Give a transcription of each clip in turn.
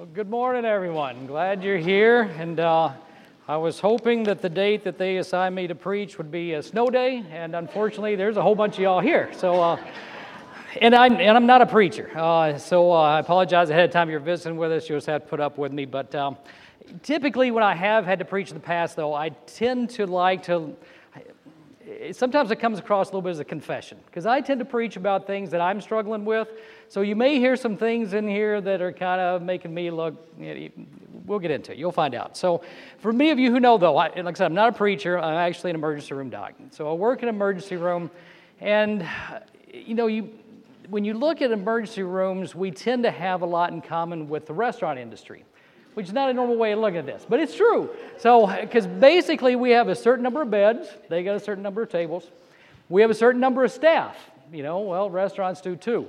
Well, good morning, everyone. Glad you're here. And uh, I was hoping that the date that they assigned me to preach would be a snow day, and unfortunately, there's a whole bunch of y'all here. So, uh, and I'm and I'm not a preacher, uh, so uh, I apologize ahead of time. You're visiting with us; you just have to put up with me. But um, typically, when I have had to preach in the past, though, I tend to like to sometimes it comes across a little bit as a confession because I tend to preach about things that I'm struggling with. So you may hear some things in here that are kind of making me look. we'll get into it. You'll find out. So, for many of you who know, though, I, like I said, I'm not a preacher. I'm actually an emergency room doc. So I work in an emergency room, and you know, you when you look at emergency rooms, we tend to have a lot in common with the restaurant industry which is not a normal way of looking at this, but it's true. So, because basically we have a certain number of beds, they got a certain number of tables. We have a certain number of staff. You know, well, restaurants do too.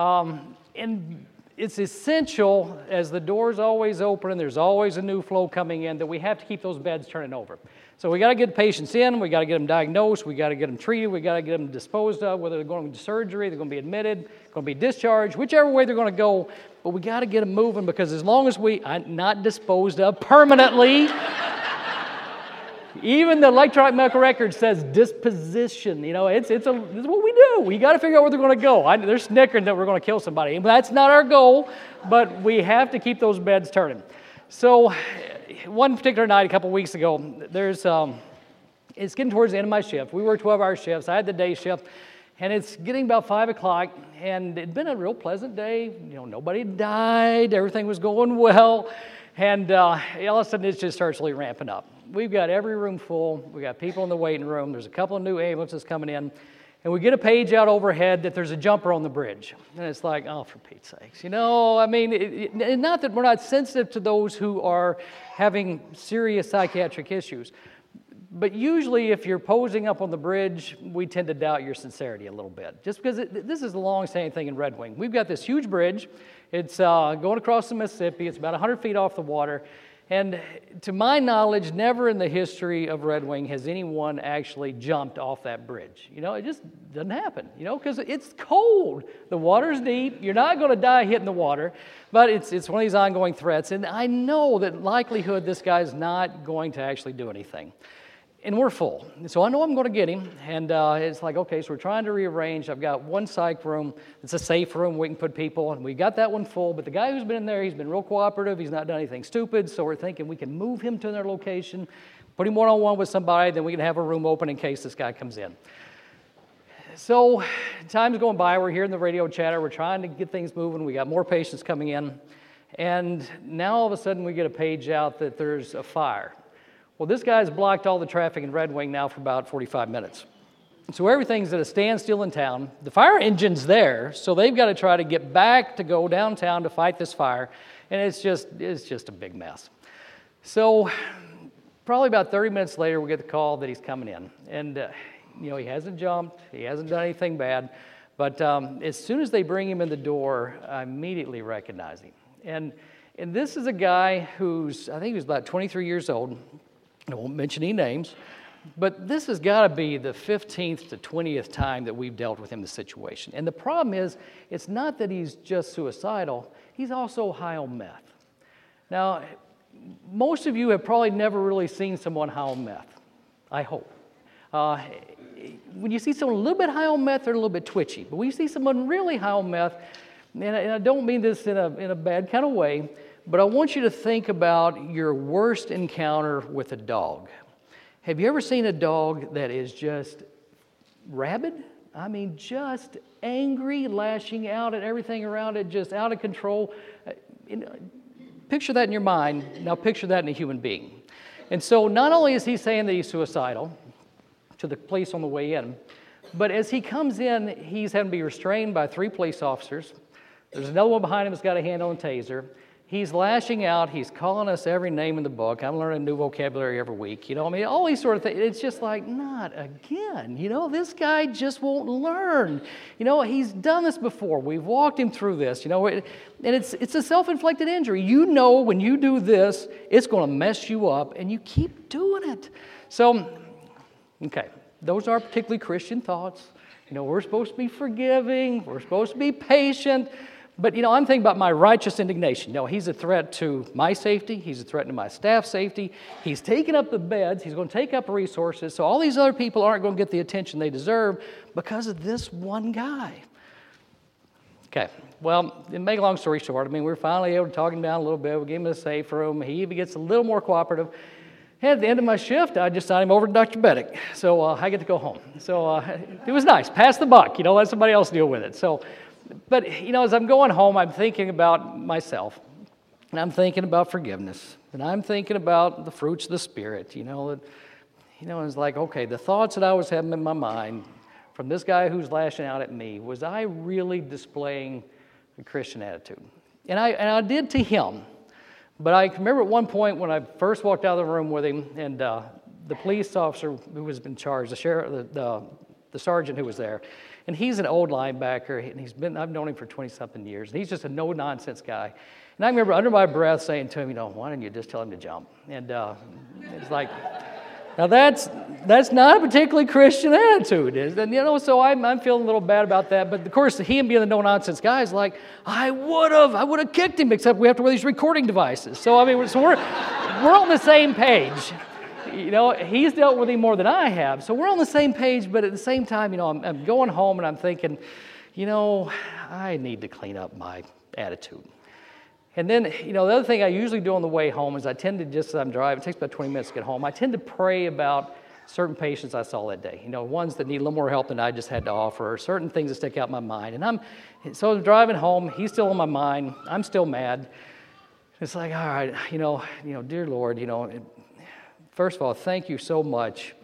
Um, and it's essential, as the door's always open and there's always a new flow coming in, that we have to keep those beds turning over. So we got to get patients in, we got to get them diagnosed, we got to get them treated, we got to get them disposed of, whether they're going to surgery, they're going to be admitted, going to be discharged, whichever way they're going to go. But we got to get them moving because as long as we are not disposed of permanently, even the electronic medical record says disposition. You know, it's, it's, a, it's what we do. We got to figure out where they're going to go. They're snickering that we're going to kill somebody. That's not our goal, but we have to keep those beds turning. So one particular night a couple weeks ago, there's, um, it's getting towards the end of my shift. We work 12 hour shifts. I had the day shift, and it's getting about 5 o'clock, and it'd been a real pleasant day. You know, nobody died, everything was going well, and uh, all of a sudden it just starts really ramping up. We've got every room full, We've got people in the waiting room, there's a couple of new ambulances coming in. And we get a page out overhead that there's a jumper on the bridge. And it's like, oh, for Pete's sakes. You know, I mean, it, it, not that we're not sensitive to those who are having serious psychiatric issues. But usually, if you're posing up on the bridge, we tend to doubt your sincerity a little bit. Just because it, this is a long standing thing in Red Wing. We've got this huge bridge. It's uh, going across the Mississippi, it's about 100 feet off the water. And to my knowledge, never in the history of Red Wing has anyone actually jumped off that bridge. You know, it just doesn't happen, you know, because it's cold. The water's deep. You're not going to die hitting the water, but it's, it's one of these ongoing threats. And I know that likelihood this guy's not going to actually do anything and we're full. So I know I'm going to get him. And uh, it's like, okay, so we're trying to rearrange. I've got one psych room. It's a safe room. We can put people. And we got that one full. But the guy who's been in there, he's been real cooperative. He's not done anything stupid. So we're thinking we can move him to another location, put him one on one with somebody, then we can have a room open in case this guy comes in. So time's going by. We're hearing the radio chatter. We're trying to get things moving. We got more patients coming in. And now all of a sudden we get a page out that there's a fire. Well, this guy's blocked all the traffic in Red Wing now for about 45 minutes. So everything's at a standstill in town. The fire engine's there, so they've got to try to get back to go downtown to fight this fire, and it's just it's just a big mess. So probably about 30 minutes later, we get the call that he's coming in, and uh, you know he hasn't jumped, he hasn't done anything bad, but um, as soon as they bring him in the door, I immediately recognize him, and and this is a guy who's I think he was about 23 years old I won't mention any names, but this has got to be the 15th to 20th time that we've dealt with him the situation. And the problem is, it's not that he's just suicidal, he's also high on meth. Now, most of you have probably never really seen someone high on meth, I hope. Uh, when you see someone a little bit high on meth, they're a little bit twitchy. But when you see someone really high on meth, and I, and I don't mean this in a, in a bad kind of way, but I want you to think about your worst encounter with a dog. Have you ever seen a dog that is just rabid? I mean, just angry, lashing out at everything around it, just out of control. Uh, picture that in your mind. Now, picture that in a human being. And so, not only is he saying that he's suicidal to the police on the way in, but as he comes in, he's having to be restrained by three police officers. There's another one behind him that's got a hand on a taser. He's lashing out. He's calling us every name in the book. I'm learning new vocabulary every week. You know, I mean, all these sort of things. It's just like, not again. You know, this guy just won't learn. You know, he's done this before. We've walked him through this. You know, and it's it's a self-inflicted injury. You know, when you do this, it's going to mess you up, and you keep doing it. So, okay, those are particularly Christian thoughts. You know, we're supposed to be forgiving. We're supposed to be patient. But, you know, I'm thinking about my righteous indignation. No, he's a threat to my safety. He's a threat to my staff safety. He's taking up the beds. He's going to take up resources. So all these other people aren't going to get the attention they deserve because of this one guy. Okay, well, to make a long story short, I mean, we are finally able to talk him down a little bit. We gave him a safe room. He even gets a little more cooperative. And at the end of my shift, I just signed him over to Dr. Beddick. So uh, I get to go home. So uh, it was nice. Pass the buck, you know, let somebody else deal with it. So, but, you know, as I'm going home, I'm thinking about myself. And I'm thinking about forgiveness. And I'm thinking about the fruits of the Spirit, you know. That, you know, it's like, okay, the thoughts that I was having in my mind from this guy who's lashing out at me, was I really displaying a Christian attitude? And I, and I did to him. But I remember at one point when I first walked out of the room with him, and uh, the police officer who was in charge, the sheriff, the, the, the, sergeant who was there, and he's an old linebacker, and he's been, I've known him for 20 something years, and he's just a no nonsense guy. And I remember under my breath saying to him, you know, why don't you just tell him to jump? And uh, it's like, now that's that's not a particularly Christian attitude, is and you know. So I'm I'm feeling a little bad about that. But of course, he and being the no nonsense guy is like, I would have I would have kicked him, except we have to wear these recording devices. So I mean, so we're we're on the same page. You know, he's dealt with him more than I have, so we're on the same page. But at the same time, you know, I'm, I'm going home and I'm thinking, you know, I need to clean up my attitude. And then, you know, the other thing I usually do on the way home is I tend to just as I'm driving, it takes about 20 minutes to get home, I tend to pray about certain patients I saw that day. You know, ones that need a little more help than I just had to offer, certain things that stick out in my mind. And I'm, so I'm driving home, he's still on my mind, I'm still mad. It's like, all right, you know, you know, dear Lord, you know, first of all, thank you so much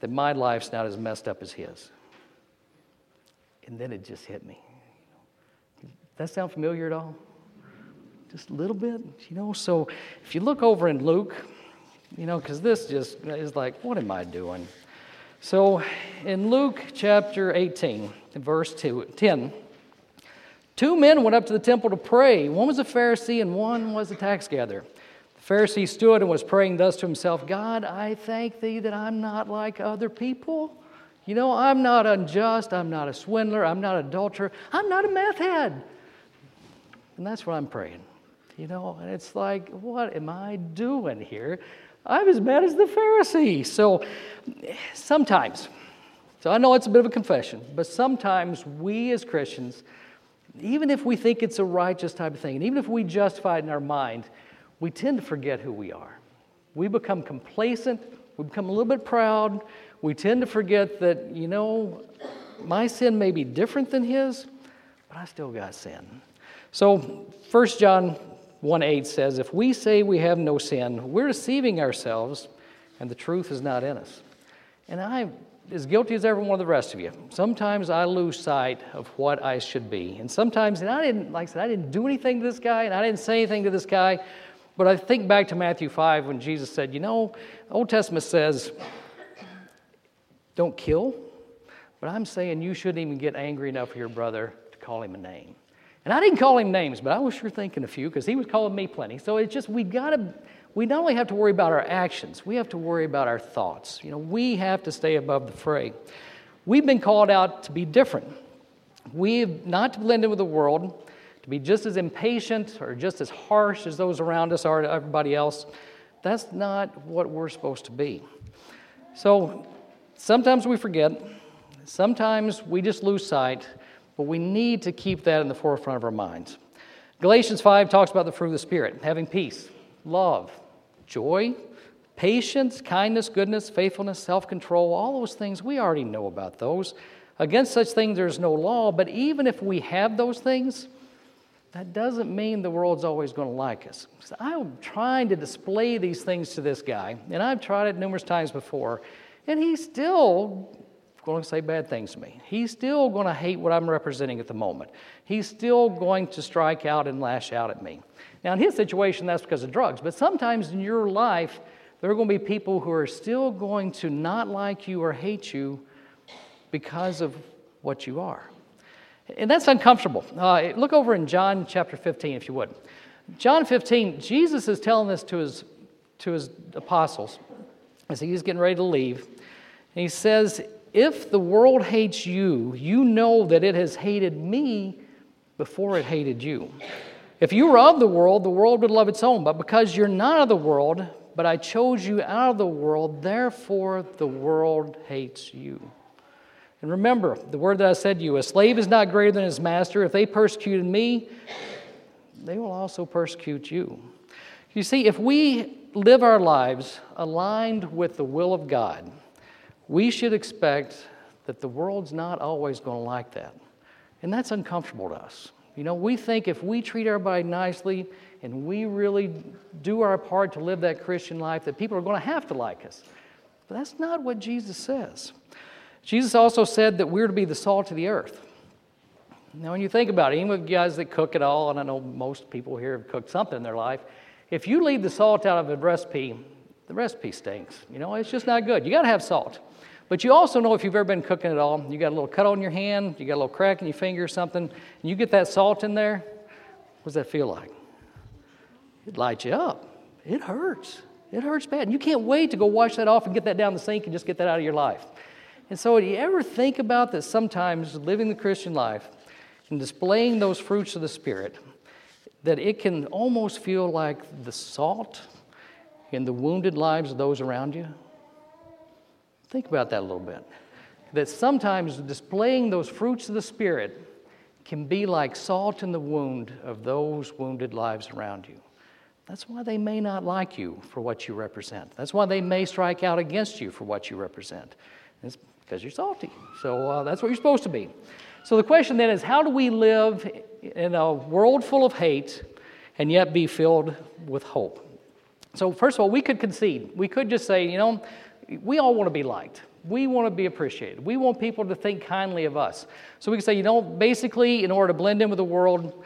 that my life's not as messed up as his. And then it just hit me. Does that sound familiar at all? just a little bit, you know. So if you look over in Luke, you know, because this just is like, what am I doing? So in Luke chapter 18, verse 2, 10, two men went up to the temple to pray. One was a Pharisee and one was a tax gatherer. Pharisee stood and was praying thus to himself God, I thank thee that I'm not like other people. You know, I'm not unjust. I'm not a swindler. I'm not an adulterer. I'm not a meth head. And that's what I'm praying. You know, and it's like, what am I doing here? I'm as bad as the Pharisee. So sometimes, so I know it's a bit of a confession, but sometimes we as Christians, even if we think it's a righteous type of thing, and even if we justify it in our mind, we tend to forget who we are. We become complacent, we become a little bit proud, we tend to forget that, you know, my sin may be different than his, but I still got sin. So 1 John 1 8 says, If we say we have no sin, we're deceiving ourselves, and the truth is not in us. And I'm as guilty as every one of the rest of you. Sometimes I lose sight of what I should be. And sometimes, and I didn't, like I said, I didn't do anything to this guy, and I didn't say anything to this guy. But I think back to Matthew 5 when Jesus said, You know, Old Testament says, don't kill. But I'm saying you shouldn't even get angry enough for your brother to call him a name. And I didn't call him names, but I was sure thinking a few because he was calling me plenty. So it's just, we got to, we not only have to worry about our actions, we have to worry about our thoughts. You know, we have to stay above the fray. We've been called out to be different. We've not to blend in with the world, to be just as impatient or just as harsh as those around us are to everybody else. That's not what we're supposed to be. So sometimes we forget, sometimes we just lose sight but we need to keep that in the forefront of our minds. Galatians 5 talks about the fruit of the Spirit having peace, love, joy, patience, kindness, goodness, faithfulness, self control, all those things, we already know about those. Against such things, there's no law, but even if we have those things, that doesn't mean the world's always going to like us. I'm trying to display these things to this guy, and I've tried it numerous times before, and he's still going to say bad things to me. He's still going to hate what I'm representing at the moment. He's still going to strike out and lash out at me. Now, in his situation, that's because of drugs. But sometimes in your life, there are going to be people who are still going to not like you or hate you because of what you are. And that's uncomfortable. Uh, look over in John chapter 15, if you would. John 15, Jesus is telling this to his, to his apostles as he's getting ready to leave. And he says, if the world hates you, you know that it has hated me before it hated you. If you were of the world, the world would love its own. But because you're not of the world, but I chose you out of the world, therefore the world hates you. And remember the word that I said to you a slave is not greater than his master. If they persecuted me, they will also persecute you. You see, if we live our lives aligned with the will of God, we should expect that the world's not always going to like that. And that's uncomfortable to us. You know, we think if we treat everybody nicely and we really do our part to live that Christian life, that people are going to have to like us. But that's not what Jesus says. Jesus also said that we're to be the salt of the earth. Now, when you think about it, even guys that cook at all, and I know most people here have cooked something in their life, if you leave the salt out of a recipe, the recipe stinks. You know, it's just not good. You got to have salt. But you also know if you've ever been cooking at all, you got a little cut on your hand, you got a little crack in your finger or something, and you get that salt in there, what does that feel like? It lights you up. It hurts. It hurts bad. And you can't wait to go wash that off and get that down the sink and just get that out of your life. And so, do you ever think about that sometimes living the Christian life and displaying those fruits of the Spirit, that it can almost feel like the salt in the wounded lives of those around you? Think about that a little bit. That sometimes displaying those fruits of the Spirit can be like salt in the wound of those wounded lives around you. That's why they may not like you for what you represent. That's why they may strike out against you for what you represent. It's because you're salty. So uh, that's what you're supposed to be. So the question then is how do we live in a world full of hate and yet be filled with hope? So, first of all, we could concede. We could just say, you know, we all want to be liked. We want to be appreciated. We want people to think kindly of us. So we can say, you know, basically, in order to blend in with the world,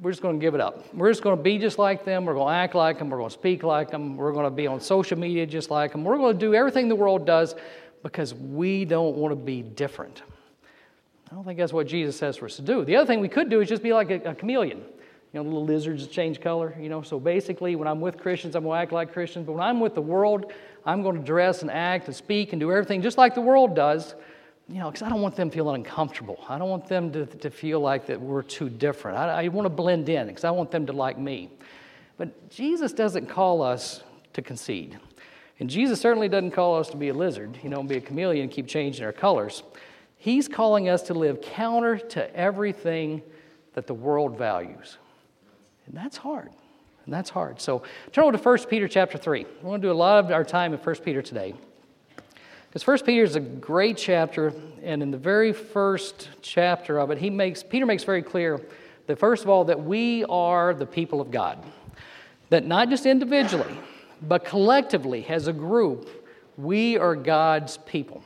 we're just going to give it up. We're just going to be just like them. We're going to act like them. We're going to speak like them. We're going to be on social media just like them. We're going to do everything the world does because we don't want to be different. I don't think that's what Jesus says for us to do. The other thing we could do is just be like a, a chameleon. You know, little lizards change color, you know. So basically, when I'm with Christians, I'm going to act like Christians. But when I'm with the world, I'm going to dress and act and speak and do everything just like the world does, you know, because I don't want them feeling uncomfortable. I don't want them to, to feel like that we're too different. I, I want to blend in because I want them to like me. But Jesus doesn't call us to concede. And Jesus certainly doesn't call us to be a lizard, you know, be a chameleon and keep changing our colors. He's calling us to live counter to everything that the world values. And that's hard. And that's hard. So turn over to 1 Peter chapter 3. We're going to do a lot of our time in 1 Peter today. Because 1 Peter is a great chapter, and in the very first chapter of it, he makes, Peter makes very clear that, first of all, that we are the people of God. That not just individually, but collectively, as a group, we are God's people.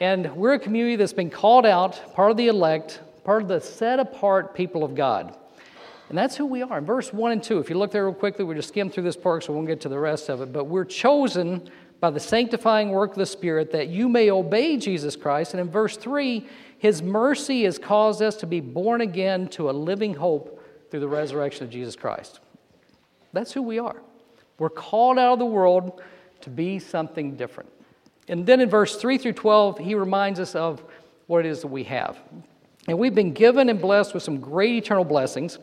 And we're a community that's been called out, part of the elect, part of the set apart people of God. And that's who we are. In verse 1 and 2, if you look there real quickly, we just skim through this part so we won't get to the rest of it. But we're chosen by the sanctifying work of the Spirit that you may obey Jesus Christ. And in verse 3, His mercy has caused us to be born again to a living hope through the resurrection of Jesus Christ. That's who we are. We're called out of the world to be something different. And then in verse 3 through 12, he reminds us of what it is that we have. And we've been given and blessed with some great eternal blessings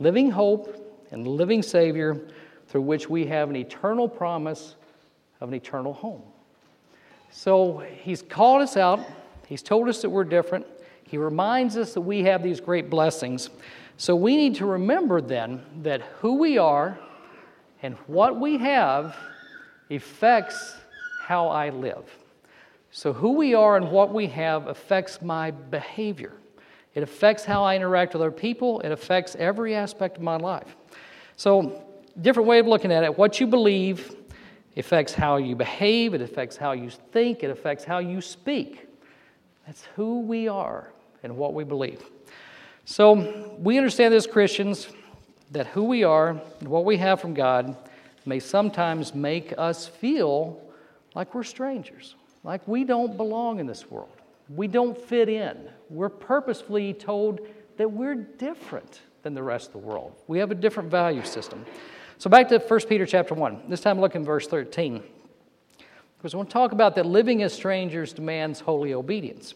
living hope and living Savior through which we have an eternal promise of an eternal home. So He's called us out, He's told us that we're different, He reminds us that we have these great blessings. So we need to remember then that who we are and what we have affects how I live. So, who we are and what we have affects my behavior. It affects how I interact with other people. It affects every aspect of my life. So, different way of looking at it what you believe affects how you behave, it affects how you think, it affects how you speak. That's who we are and what we believe. So, we understand as Christians that who we are and what we have from God may sometimes make us feel like we're strangers, like we don't belong in this world. We don't fit in. We're purposefully told that we're different than the rest of the world. We have a different value system. So back to 1 Peter chapter 1. This time look in verse 13. Because I want to talk about that living as strangers demands holy obedience.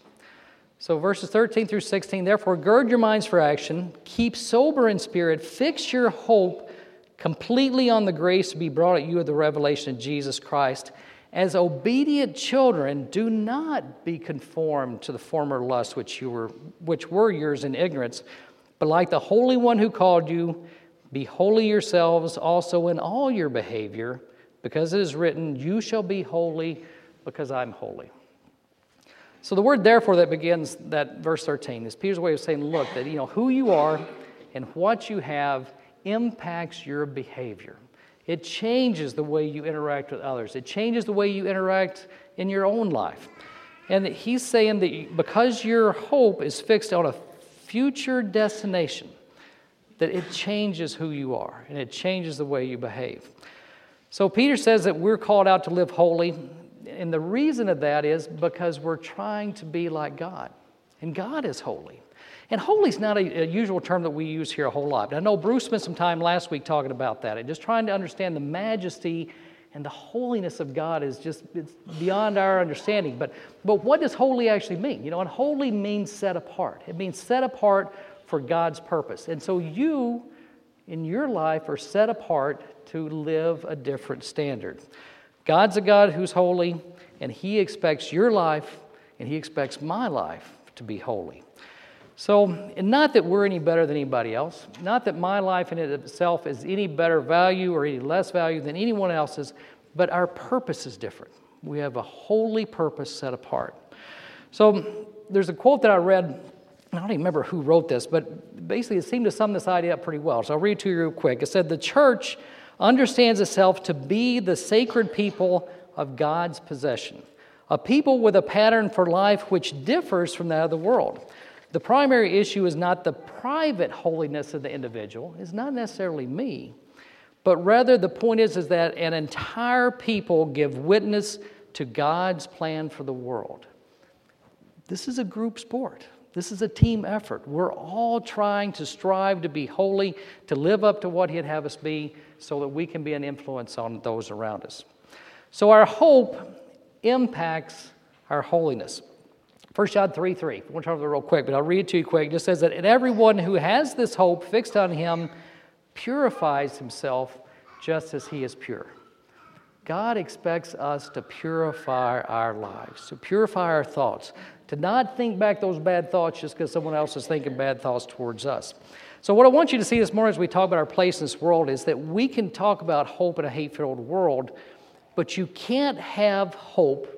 So, verses 13 through 16, therefore, gird your minds for action, keep sober in spirit, fix your hope completely on the grace to be brought at you of the revelation of Jesus Christ. As obedient children, do not be conformed to the former lusts which, you were, which were yours in ignorance, but like the Holy One who called you, be holy yourselves also in all your behavior, because it is written, You shall be holy, because I'm holy. So the word therefore that begins that verse 13 is Peter's way of saying, look, that you know who you are and what you have impacts your behavior. It changes the way you interact with others. It changes the way you interact in your own life. And he's saying that because your hope is fixed on a future destination, that it changes who you are and it changes the way you behave. So Peter says that we're called out to live holy and the reason of that is because we're trying to be like God, and God is holy. And holy is not a, a, usual term that we use here a whole lot. But I know Bruce spent some time last week talking about that and just trying to understand the majesty and the holiness of God is just it's beyond our understanding. But, but what does holy actually mean? You know, and holy means set apart. It means set apart for God's purpose. And so you, in your life, are set apart to live a different standard. God's a God who's holy, and He expects your life and He expects my life to be holy. So, not that we're any better than anybody else, not that my life in itself is any better value or any less value than anyone else's, but our purpose is different. We have a holy purpose set apart. So, there's a quote that I read. I don't even remember who wrote this, but basically it seemed to sum this idea up pretty well. So I'll read it to you real quick. It said, The church understands itself to be the sacred people of God's possession, a people with a pattern for life which differs from that of the world. The primary issue is not the private holiness of the individual, it's not necessarily me, but rather the point is, is that an entire people give witness to God's plan for the world. This is a group sport. This is a team effort. We're all trying to strive to be holy, to live up to what He'd have us be, so that we can be an influence on those around us. So our hope impacts our holiness. 1 John 3 3. I want to turn it real quick, but I'll read it to you quick. It just says that everyone who has this hope fixed on him purifies himself just as he is pure. God expects us to purify our lives, to purify our thoughts, to not think back those bad thoughts just because someone else is thinking bad thoughts towards us. So, what I want you to see this morning as we talk about our place in this world is that we can talk about hope in a hate filled world, but you can't have hope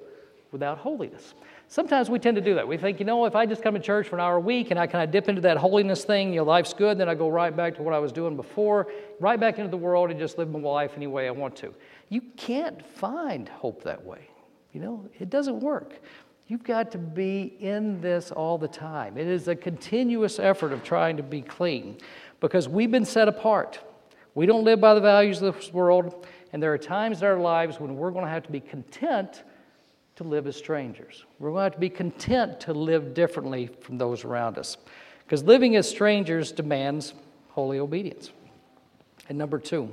without holiness. Sometimes we tend to do that. We think, you know, if I just come to church for an hour a week and I kind of dip into that holiness thing, you know, life's good, then I go right back to what I was doing before, right back into the world and just live my life any way I want to. You can't find hope that way. You know, it doesn't work. You've got to be in this all the time. It is a continuous effort of trying to be clean because we've been set apart. We don't live by the values of this world, and there are times in our lives when we're going to have to be content to live as strangers. We're going to have to be content to live differently from those around us because living as strangers demands holy obedience. And number two,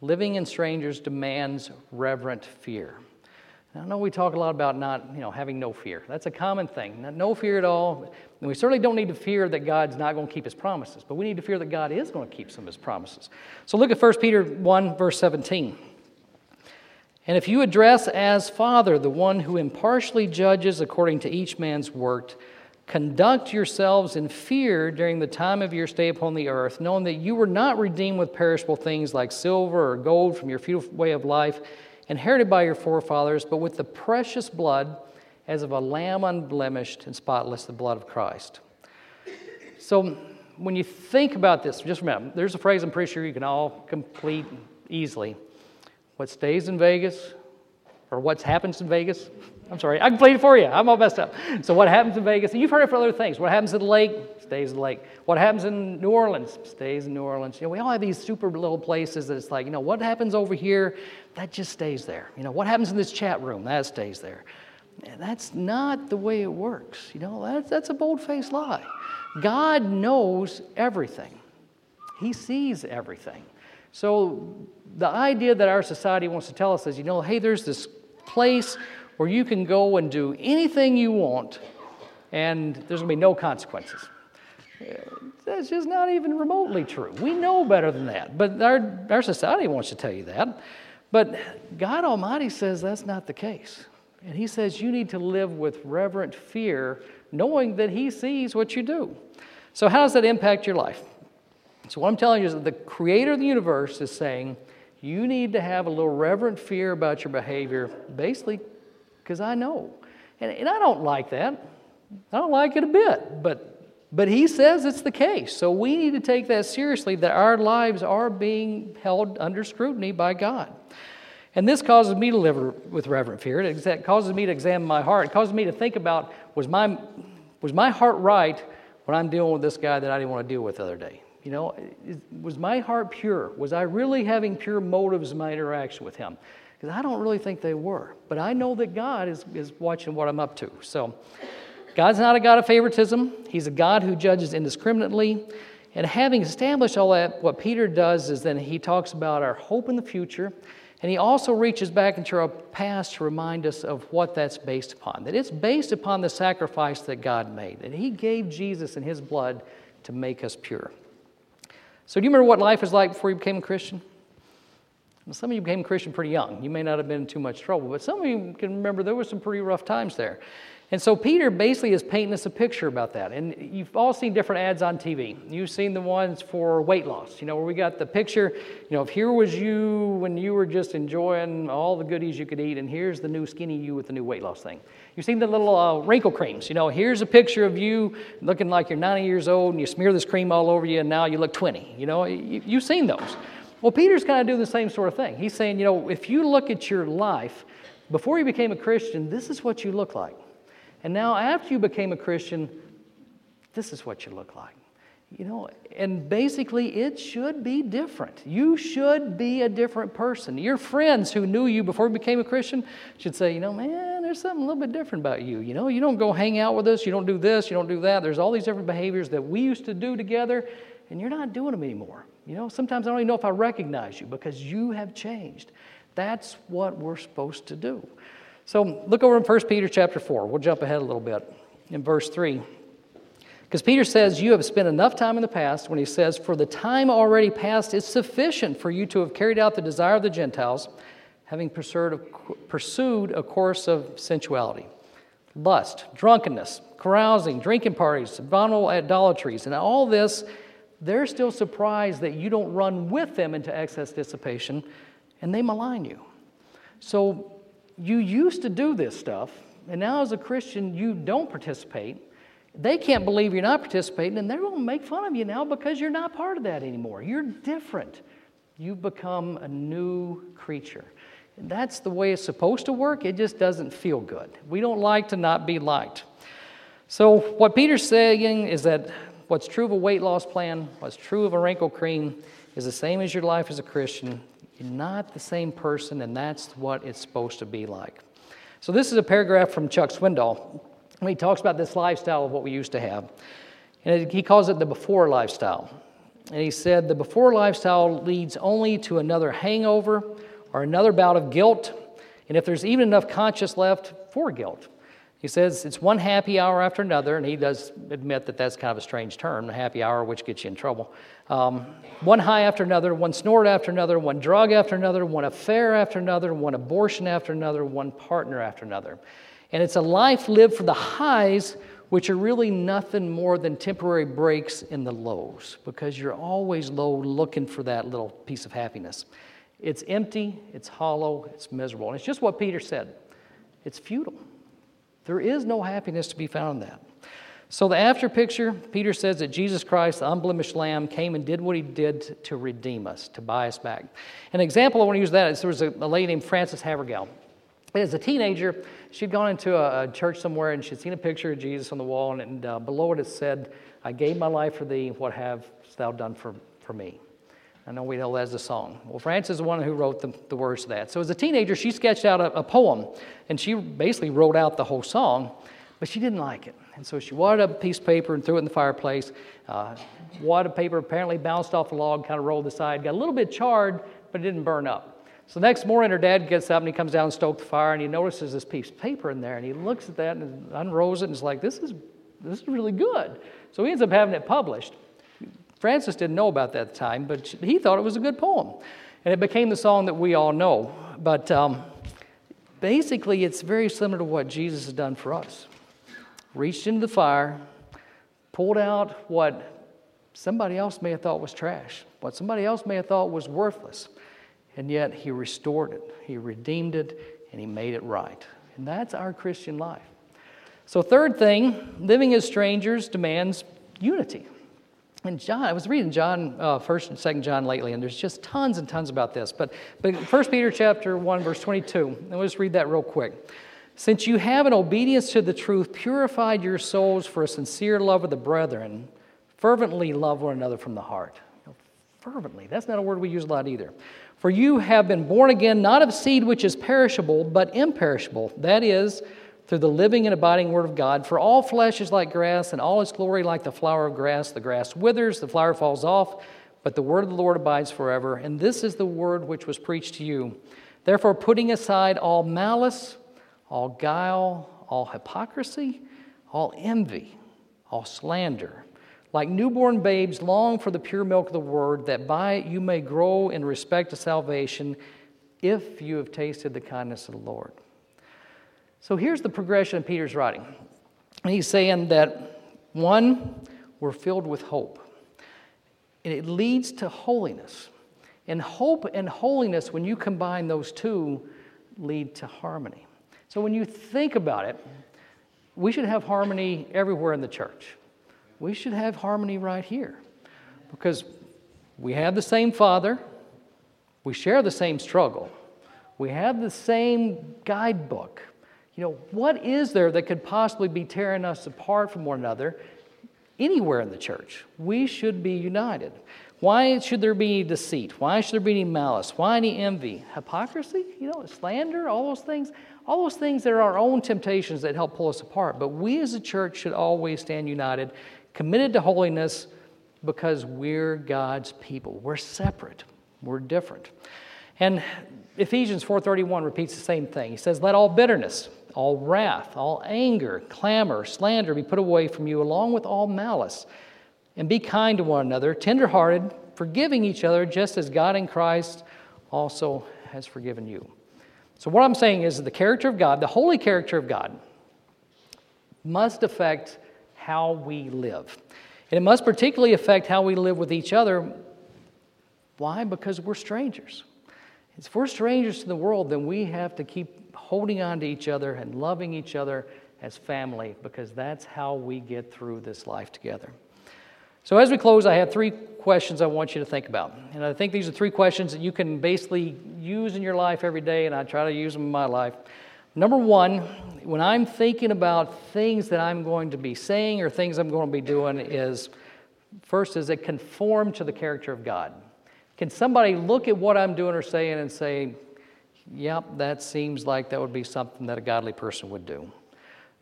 living in strangers demands reverent fear. Now, I know we talk a lot about not, you know, having no fear. That's a common thing. No fear at all. And we certainly don't need to fear that God's not going to keep his promises, but we need to fear that God is going to keep some of his promises. So look at 1 Peter 1, verse 17. And if you address as Father the one who impartially judges according to each man's work, conduct yourselves in fear during the time of your stay upon the earth, knowing that you were not redeemed with perishable things like silver or gold from your futile way of life, inherited by your forefathers, but with the precious blood as of a lamb unblemished and spotless, the blood of Christ. So when you think about this, just remember, there's a phrase I'm pretty sure you can all complete easily. What stays in Vegas, or what happens in Vegas, I'm sorry, I can play it for you. I'm all messed up. So, what happens in Vegas, you've heard it for other things. What happens at the lake stays at the lake. What happens in New Orleans stays in New Orleans. You know, we all have these super little places that it's like, you know, what happens over here, that just stays there. You know, what happens in this chat room, that stays there. That's not the way it works. You know, that's, that's a bold faced lie. God knows everything, He sees everything. So, the idea that our society wants to tell us is, you know, hey, there's this place where you can go and do anything you want and there's going to be no consequences. That's just not even remotely true. We know better than that, but our, our society wants to tell you that. But God Almighty says that's not the case. And He says you need to live with reverent fear, knowing that He sees what you do. So, how does that impact your life? So, what I'm telling you is that the creator of the universe is saying you need to have a little reverent fear about your behavior, basically, because I know. And, and I don't like that. I don't like it a bit, but but he says it's the case. So we need to take that seriously that our lives are being held under scrutiny by God. And this causes me to live with reverent fear. It causes me to examine my heart. It causes me to think about was my, was my heart right when I'm dealing with this guy that I didn't want to deal with the other day? You know, was my heart pure? Was I really having pure motives in my interaction with him? Because I don't really think they were. But I know that God is, is watching what I'm up to. So God's not a God of favoritism, He's a God who judges indiscriminately. And having established all that, what Peter does is then he talks about our hope in the future and he also reaches back into our past to remind us of what that's based upon. That it's based upon the sacrifice that God made, that he gave Jesus and his blood to make us pure. So, do you remember what life was like before you became a Christian? Well, some of you became a Christian pretty young. You may not have been in too much trouble, but some of you can remember there were some pretty rough times there. And so Peter basically is painting us a picture about that. And you've all seen different ads on TV. You've seen the ones for weight loss, you know, where we got the picture, you know, if here was you when you were just enjoying all the goodies you could eat, and here's the new skinny you with the new weight loss thing. You've seen the little uh, wrinkle creams, you know, here's a picture of you looking like you're 90 years old, and you smear this cream all over you, and now you look 20. You know, you, you've seen those. Well, Peter's kind of doing the same sort of thing. He's saying, you know, if you look at your life, before you became a Christian, this is what you look like. And now, after you became a Christian, this is what you look like. You know, and basically, it should be different. You should be a different person. Your friends who knew you before you became a Christian should say, you know, man, there's something a little bit different about you. You know, you don't go hang out with us, you don't do this, you don't do that. There's all these different behaviors that we used to do together, and you're not doing them anymore. You know, sometimes I don't even know if I recognize you because you have changed. That's what we're supposed to do. So look over in 1 Peter chapter 4. We'll jump ahead a little bit in verse 3. Because Peter says, You have spent enough time in the past when he says, For the time already past is sufficient for you to have carried out the desire of the Gentiles, having pursued a course of sensuality, lust, drunkenness, carousing, drinking parties, abominable idolatries, and all this. They're still surprised that you don't run with them into excess dissipation, and they malign you. So you used to do this stuff, and now as a Christian, you don't participate. They can't believe you're not participating, and they're going to make fun of you now because you're not part of that anymore. You're different. You've become a new creature. And that's the way it's supposed to work. It just doesn't feel good. We don't like to not be liked. So, what Peter's saying is that what's true of a weight loss plan, what's true of a wrinkle cream, is the same as your life as a Christian. You're not the same person, and that's what it's supposed to be like. So, this is a paragraph from Chuck Swindoll. And he talks about this lifestyle of what we used to have. And he calls it the before lifestyle. And he said, The before lifestyle leads only to another hangover or another bout of guilt, and if there's even enough conscience left, for guilt. He says it's one happy hour after another, and he does admit that that's kind of a strange term, a happy hour, which gets you in trouble. Um, one high after another, one snort after another, one drug after another, one affair after another, one abortion after another, one partner after another. And it's a life lived for the highs, which are really nothing more than temporary breaks in the lows, because you're always low looking for that little piece of happiness. It's empty, it's hollow, it's miserable. And it's just what Peter said it's futile. There is no happiness to be found in that. So, the after picture, Peter says that Jesus Christ, the unblemished Lamb, came and did what he did to redeem us, to buy us back. An example I want to use that is there was a, a lady named Frances Havergal. As a teenager, she'd gone into a, a, church somewhere and she'd seen a picture of Jesus on the wall, and, and uh, below it it said, I gave my life for thee, what have thou done for, for me? I know we know as a song. Well, Frances is the one who wrote the, the words to that. So as a teenager, she sketched out a, a, poem, and she basically wrote out the whole song, but she didn't like it. And so she wadded up a piece of paper and threw it in the fireplace. Uh, wadded paper apparently bounced off a log, kind of rolled aside, got a little bit charred, but it didn't burn up. So the next morning, her dad gets up and he comes down and stokes the fire, and he notices this piece of paper in there, and he looks at that and unrolls it, and is like, "This is this is really good. So he ends up having it published. Frances didn't know about that time, but he thought it was a good poem. And it became the song that we all know. But um, basically, it's very similar to what Jesus has done for us. Reached into the fire, pulled out what somebody else may have thought was trash, what somebody else may have thought was worthless. And yet, he restored it, he redeemed it, and he made it right. And that's our Christian life. So, third thing, living as strangers demands unity. And John, I was reading John, uh, First and Second John lately, and there's just tons and tons about this. But, but First Peter chapter one, verse 22. And we'll just read that real quick. Since you have in obedience to the truth purified your souls for a sincere love of the brethren, fervently love one another from the heart. You know, fervently, that's not a word we use a lot either. For you have been born again, not of seed which is perishable, but imperishable. That is, through the living and abiding Word of God. For all flesh is like grass, and all its glory like the flower of grass. The grass withers, the flower falls off, but the Word of the Lord abides forever. And this is the Word which was preached to you. Therefore, putting aside all malice, all guile, all hypocrisy, all envy, all slander, like newborn babes, long for the pure milk of the Word, that by it you may grow in respect to salvation, if you have tasted the kindness of the Lord. So here's the progression of Peter's writing. He's saying that one, we're filled with hope, and it leads to holiness. And hope and holiness, when you combine those two, lead to harmony. So when you think about it, we should have harmony everywhere in the church. We should have harmony right here because we have the same Father, we share the same struggle, we have the same guidebook. You know, what is there that could possibly be tearing us apart from one another anywhere in the church? We should be united. Why should there be deceit? Why should there be any malice? Why any envy? Hypocrisy? You know, slander, all those things. All those things that are our own temptations that help pull us apart. But we as a church should always stand united, committed to holiness, because we're God's people. We're separate. We're different. And Ephesians 4:31 repeats the same thing. He says, "Let all bitterness, all wrath, all anger, clamor, slander be put away from you, along with all malice. And be kind to one another, tenderhearted, forgiving each other, just as God in Christ also has forgiven you. So, what I'm saying is that the character of God, the holy character of God, must affect how we live. And it must particularly affect how we live with each other. Why? Because we're strangers. If we're strangers to the world, then we have to keep holding on to each other and loving each other as family because that's how we get through this life together. So, as we close, I have three questions I want you to think about. And I think these are three questions that you can basically use in your life every day, and I try to use them in my life. Number one, when I'm thinking about things that I'm going to be saying or things I'm going to be doing, is first, is it conform to the character of God? Can somebody look at what I'm doing or saying and say, Yep, that seems like that would be something that a godly person would do.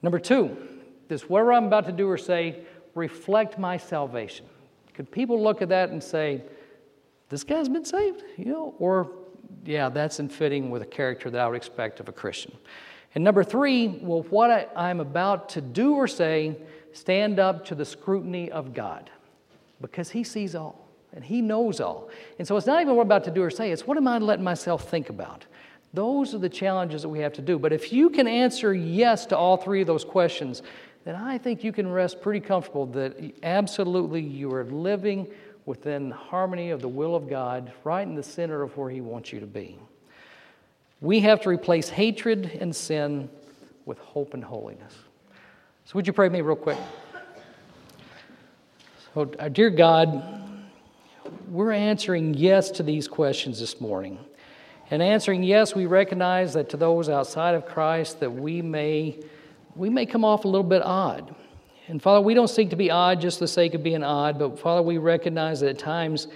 Number two, does whatever I'm about to do or say reflect my salvation? Could people look at that and say, this guy's been saved? You know, or yeah, that's in fitting with a character that I would expect of a Christian. And number three, will what I, I'm about to do or say stand up to the scrutiny of God? Because He sees all and He knows all. And so it's not even what I'm about to do or say, it's what am I letting myself think about? Those are the challenges that we have to do. But if you can answer yes to all three of those questions, then I think you can rest pretty comfortable that absolutely you are living within harmony of the will of God, right in the center of where He wants you to be. We have to replace hatred and sin with hope and holiness. So, would you pray with me real quick? So, uh, dear God, we're answering yes to these questions this morning. And answering yes, we recognize that to those outside of Christ that we may we may come off a little bit odd. And Father, we don't seek to be odd just for the sake of being odd, but Father, we recognize that at times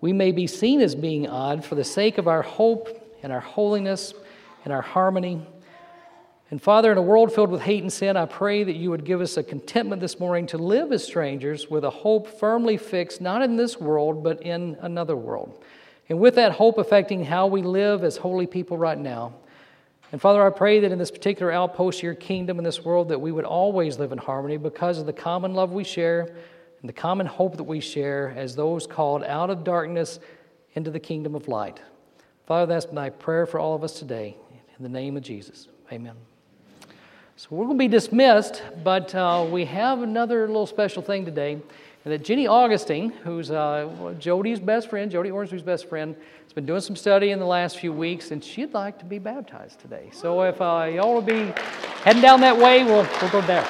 we may be seen as being odd for the sake of our hope and our holiness and our harmony. And Father, in a world filled with hate and sin, I pray that you would give us a contentment this morning to live as strangers with a hope firmly fixed not in this world, but in another world. And with that hope affecting how we live as holy people right now, And Father, I pray that in this particular outpost of your kingdom in this world, that we would always live in harmony because of the common love we share and the common hope that we share as those called out of darkness into the kingdom of light. Father, that's my prayer for all of us today. In the name of Jesus, amen. So we're going to be dismissed, but uh, we have another little special thing today. And that Jenny Augustine, who's uh, Jody's best friend, Jody Ormsby's best friend, has been doing some study in the last few weeks, and she'd like to be baptized today. So if uh, y'all will be heading down that way, we'll, we'll go there.